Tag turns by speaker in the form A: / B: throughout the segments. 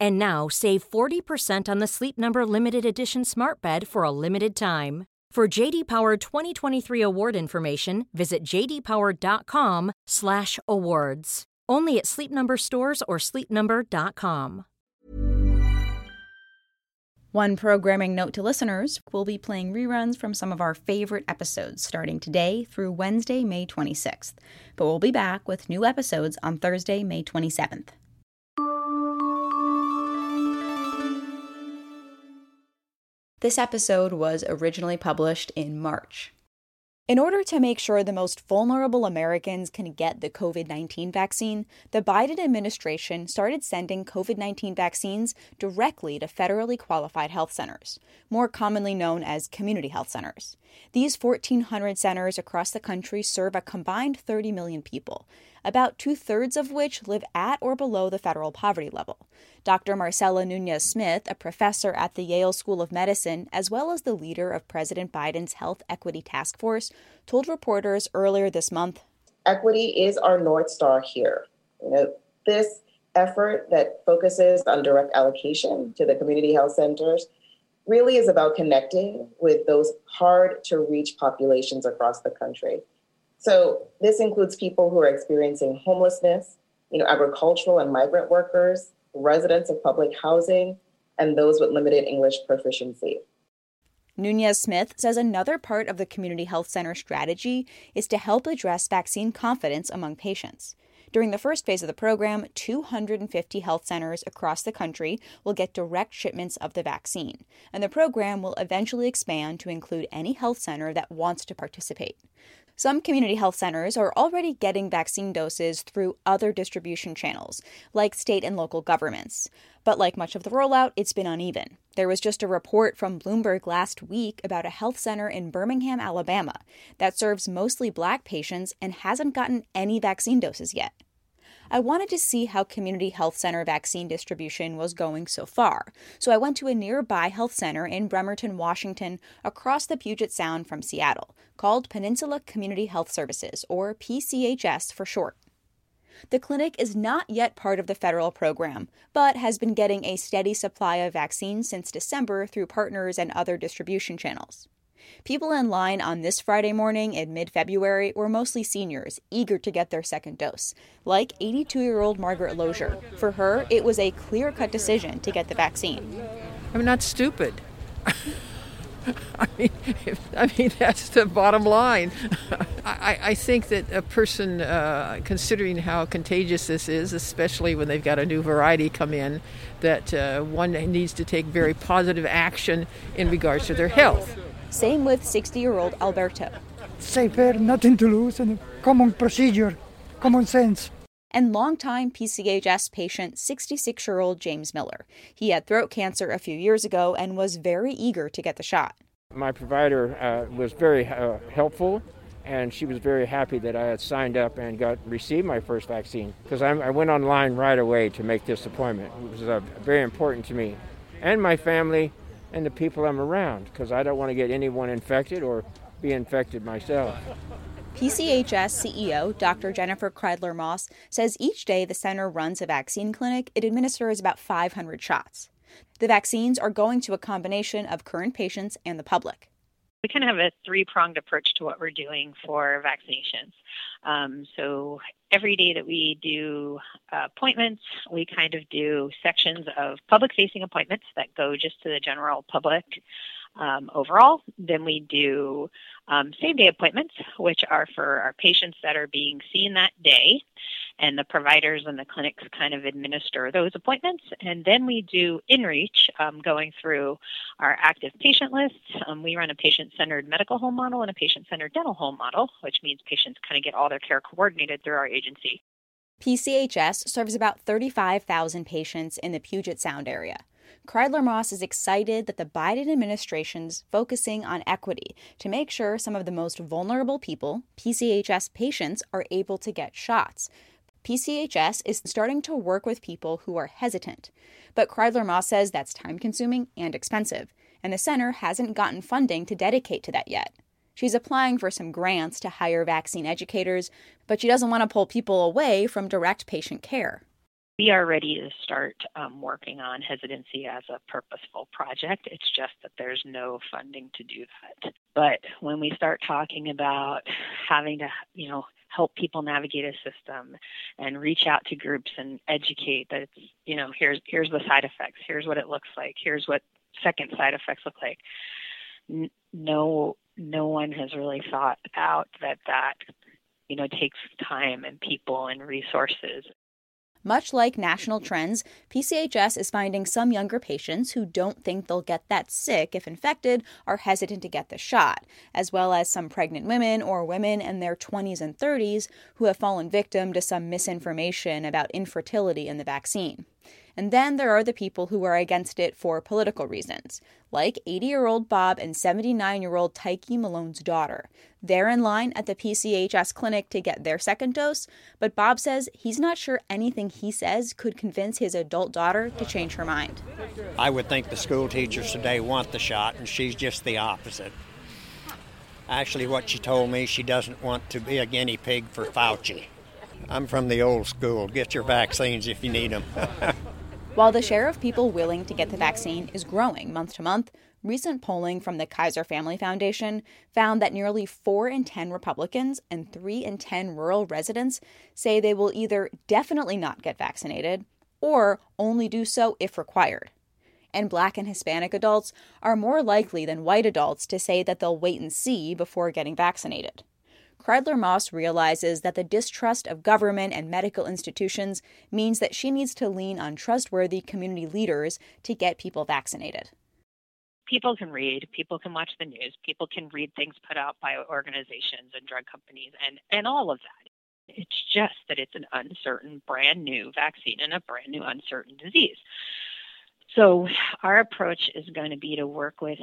A: And now save 40% on the Sleep Number limited edition Smart Bed for a limited time. For JD Power 2023 award information, visit jdpower.com/awards. Only at Sleep Number stores or sleepnumber.com.
B: One programming note to listeners we'll be playing reruns from some of our favorite episodes starting today through Wednesday, May 26th. But we'll be back with new episodes on Thursday, May 27th. This episode was originally published in March. In order to make sure the most vulnerable Americans can get the COVID 19 vaccine, the Biden administration started sending COVID 19 vaccines directly to federally qualified health centers, more commonly known as community health centers. These 1,400 centers across the country serve a combined 30 million people, about two thirds of which live at or below the federal poverty level. Dr. Marcella Nunez Smith, a professor at the Yale School of Medicine, as well as the leader of President Biden's Health Equity Task Force, told reporters earlier this month
C: Equity is our North Star here. You know, this effort that focuses on direct allocation to the community health centers really is about connecting with those hard to reach populations across the country. So this includes people who are experiencing homelessness, you know, agricultural and migrant workers, residents of public housing, and those with limited English proficiency.
B: Nunez Smith says another part of the community health center strategy is to help address vaccine confidence among patients. During the first phase of the program, 250 health centers across the country will get direct shipments of the vaccine, and the program will eventually expand to include any health center that wants to participate. Some community health centers are already getting vaccine doses through other distribution channels, like state and local governments. But like much of the rollout, it's been uneven. There was just a report from Bloomberg last week about a health center in Birmingham, Alabama, that serves mostly black patients and hasn't gotten any vaccine doses yet. I wanted to see how community health center vaccine distribution was going so far, so I went to a nearby health center in Bremerton, Washington, across the Puget Sound from Seattle, called Peninsula Community Health Services, or PCHS for short. The clinic is not yet part of the federal program, but has been getting a steady supply of vaccines since December through partners and other distribution channels. People in line on this Friday morning in mid February were mostly seniors, eager to get their second dose, like 82 year old Margaret Lozier. For her, it was a clear cut decision to get the vaccine.
D: I'm not stupid. I mean, I mean that's the bottom line. I, I, think that a person, uh, considering how contagious this is, especially when they've got a new variety come in, that uh, one needs to take very positive action in regards to their health.
B: Same with 60 year old Alberto.
E: Safer, nothing to lose, and common procedure, common sense.
B: And longtime PCHS patient 66 year old James Miller. He had throat cancer a few years ago and was very eager to get the shot.
F: My provider uh, was very uh, helpful and she was very happy that I had signed up and got received my first vaccine because I went online right away to make this appointment. It was uh, very important to me and my family and the people I'm around because I don't want to get anyone infected or be infected myself.
B: PCHS CEO Dr. Jennifer Kreidler Moss says each day the center runs a vaccine clinic, it administers about 500 shots. The vaccines are going to a combination of current patients and the public.
G: We kind of have a three pronged approach to what we're doing for vaccinations. Um, so every day that we do uh, appointments, we kind of do sections of public facing appointments that go just to the general public um, overall. Then we do um, same day appointments, which are for our patients that are being seen that day. And the providers and the clinics kind of administer those appointments. And then we do InReach, um, going through our active patient lists. Um, we run a patient centered medical home model and a patient centered dental home model, which means patients kind of get all their care coordinated through our agency.
B: PCHS serves about 35,000 patients in the Puget Sound area. Kreidler Moss is excited that the Biden administration's focusing on equity to make sure some of the most vulnerable people, PCHS patients, are able to get shots. PCHS is starting to work with people who are hesitant. But Kreidler Moss says that's time consuming and expensive, and the center hasn't gotten funding to dedicate to that yet. She's applying for some grants to hire vaccine educators, but she doesn't want to pull people away from direct patient care.
G: We are ready to start um, working on hesitancy as a purposeful project. It's just that there's no funding to do that. But when we start talking about having to, you know, help people navigate a system and reach out to groups and educate that it's, you know, here's here's the side effects, here's what it looks like, here's what second side effects look like. No no one has really thought out that that you know takes time and people and resources
B: much like national trends, PCHS is finding some younger patients who don't think they'll get that sick if infected are hesitant to get the shot, as well as some pregnant women or women in their 20s and 30s who have fallen victim to some misinformation about infertility in the vaccine. And then there are the people who are against it for political reasons, like 80 year old Bob and 79 year old Tyke Malone's daughter. They're in line at the PCHS clinic to get their second dose, but Bob says he's not sure anything he says could convince his adult daughter to change her mind.
H: I would think the school teachers today want the shot, and she's just the opposite. Actually, what she told me, she doesn't want to be a guinea pig for Fauci. I'm from the old school. Get your vaccines if you need them.
B: While the share of people willing to get the vaccine is growing month to month, recent polling from the Kaiser Family Foundation found that nearly 4 in 10 Republicans and 3 in 10 rural residents say they will either definitely not get vaccinated or only do so if required. And black and Hispanic adults are more likely than white adults to say that they'll wait and see before getting vaccinated. Kreidler Moss realizes that the distrust of government and medical institutions means that she needs to lean on trustworthy community leaders to get people vaccinated.
G: People can read, people can watch the news, people can read things put out by organizations and drug companies and, and all of that. It's just that it's an uncertain, brand new vaccine and a brand new, uncertain disease. So, our approach is going to be to work with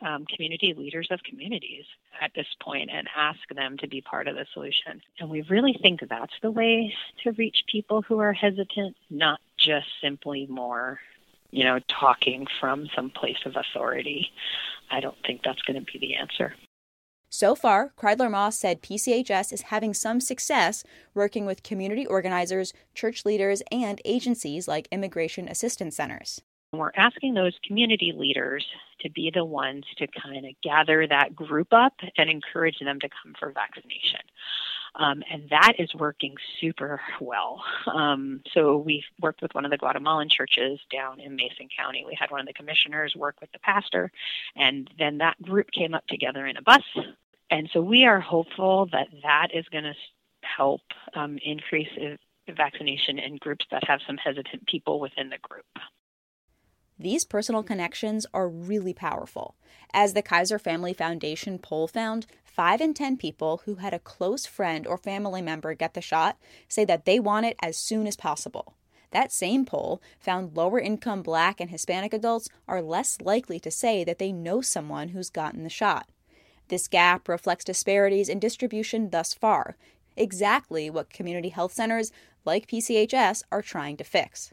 G: um, community leaders of communities at this point and ask them to be part of the solution. And we really think that's the way to reach people who are hesitant, not just simply more, you know, talking from some place of authority. I don't think that's going to be the answer.
B: So far, Kreidler Moss said PCHS is having some success working with community organizers, church leaders, and agencies like immigration assistance centers.
G: We're asking those community leaders to be the ones to kind of gather that group up and encourage them to come for vaccination. Um, and that is working super well. Um, so we've worked with one of the Guatemalan churches down in Mason County. We had one of the commissioners work with the pastor, and then that group came up together in a bus. And so we are hopeful that that is going to help um, increase vaccination in groups that have some hesitant people within the group.
B: These personal connections are really powerful. As the Kaiser Family Foundation poll found, 5 in 10 people who had a close friend or family member get the shot say that they want it as soon as possible. That same poll found lower income black and Hispanic adults are less likely to say that they know someone who's gotten the shot. This gap reflects disparities in distribution thus far, exactly what community health centers like PCHS are trying to fix.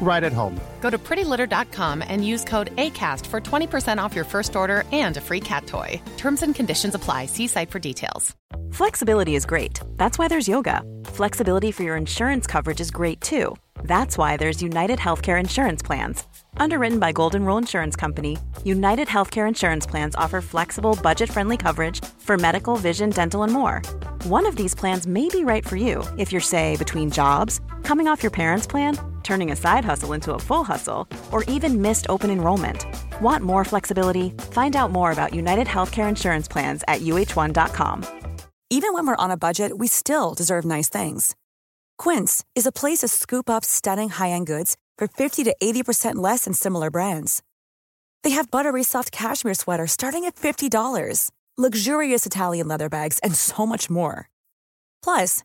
I: right at home.
J: Go to prettylitter.com and use code ACAST for 20% off your first order and a free cat toy. Terms and conditions apply. See site for details.
K: Flexibility is great. That's why there's yoga. Flexibility for your insurance coverage is great too. That's why there's United Healthcare Insurance Plans. Underwritten by Golden Rule Insurance Company, United Healthcare Insurance Plans offer flexible, budget friendly coverage for medical, vision, dental, and more. One of these plans may be right for you if you're, say, between jobs, coming off your parents' plan, turning a side hustle into a full hustle, or even missed open enrollment. Want more flexibility? Find out more about United Healthcare Insurance Plans at uhone.com.
L: Even when we're on a budget, we still deserve nice things. Quince is a place to scoop up stunning high end goods for 50 to 80% less than similar brands. They have buttery soft cashmere sweaters starting at $50, luxurious Italian leather bags, and so much more. Plus,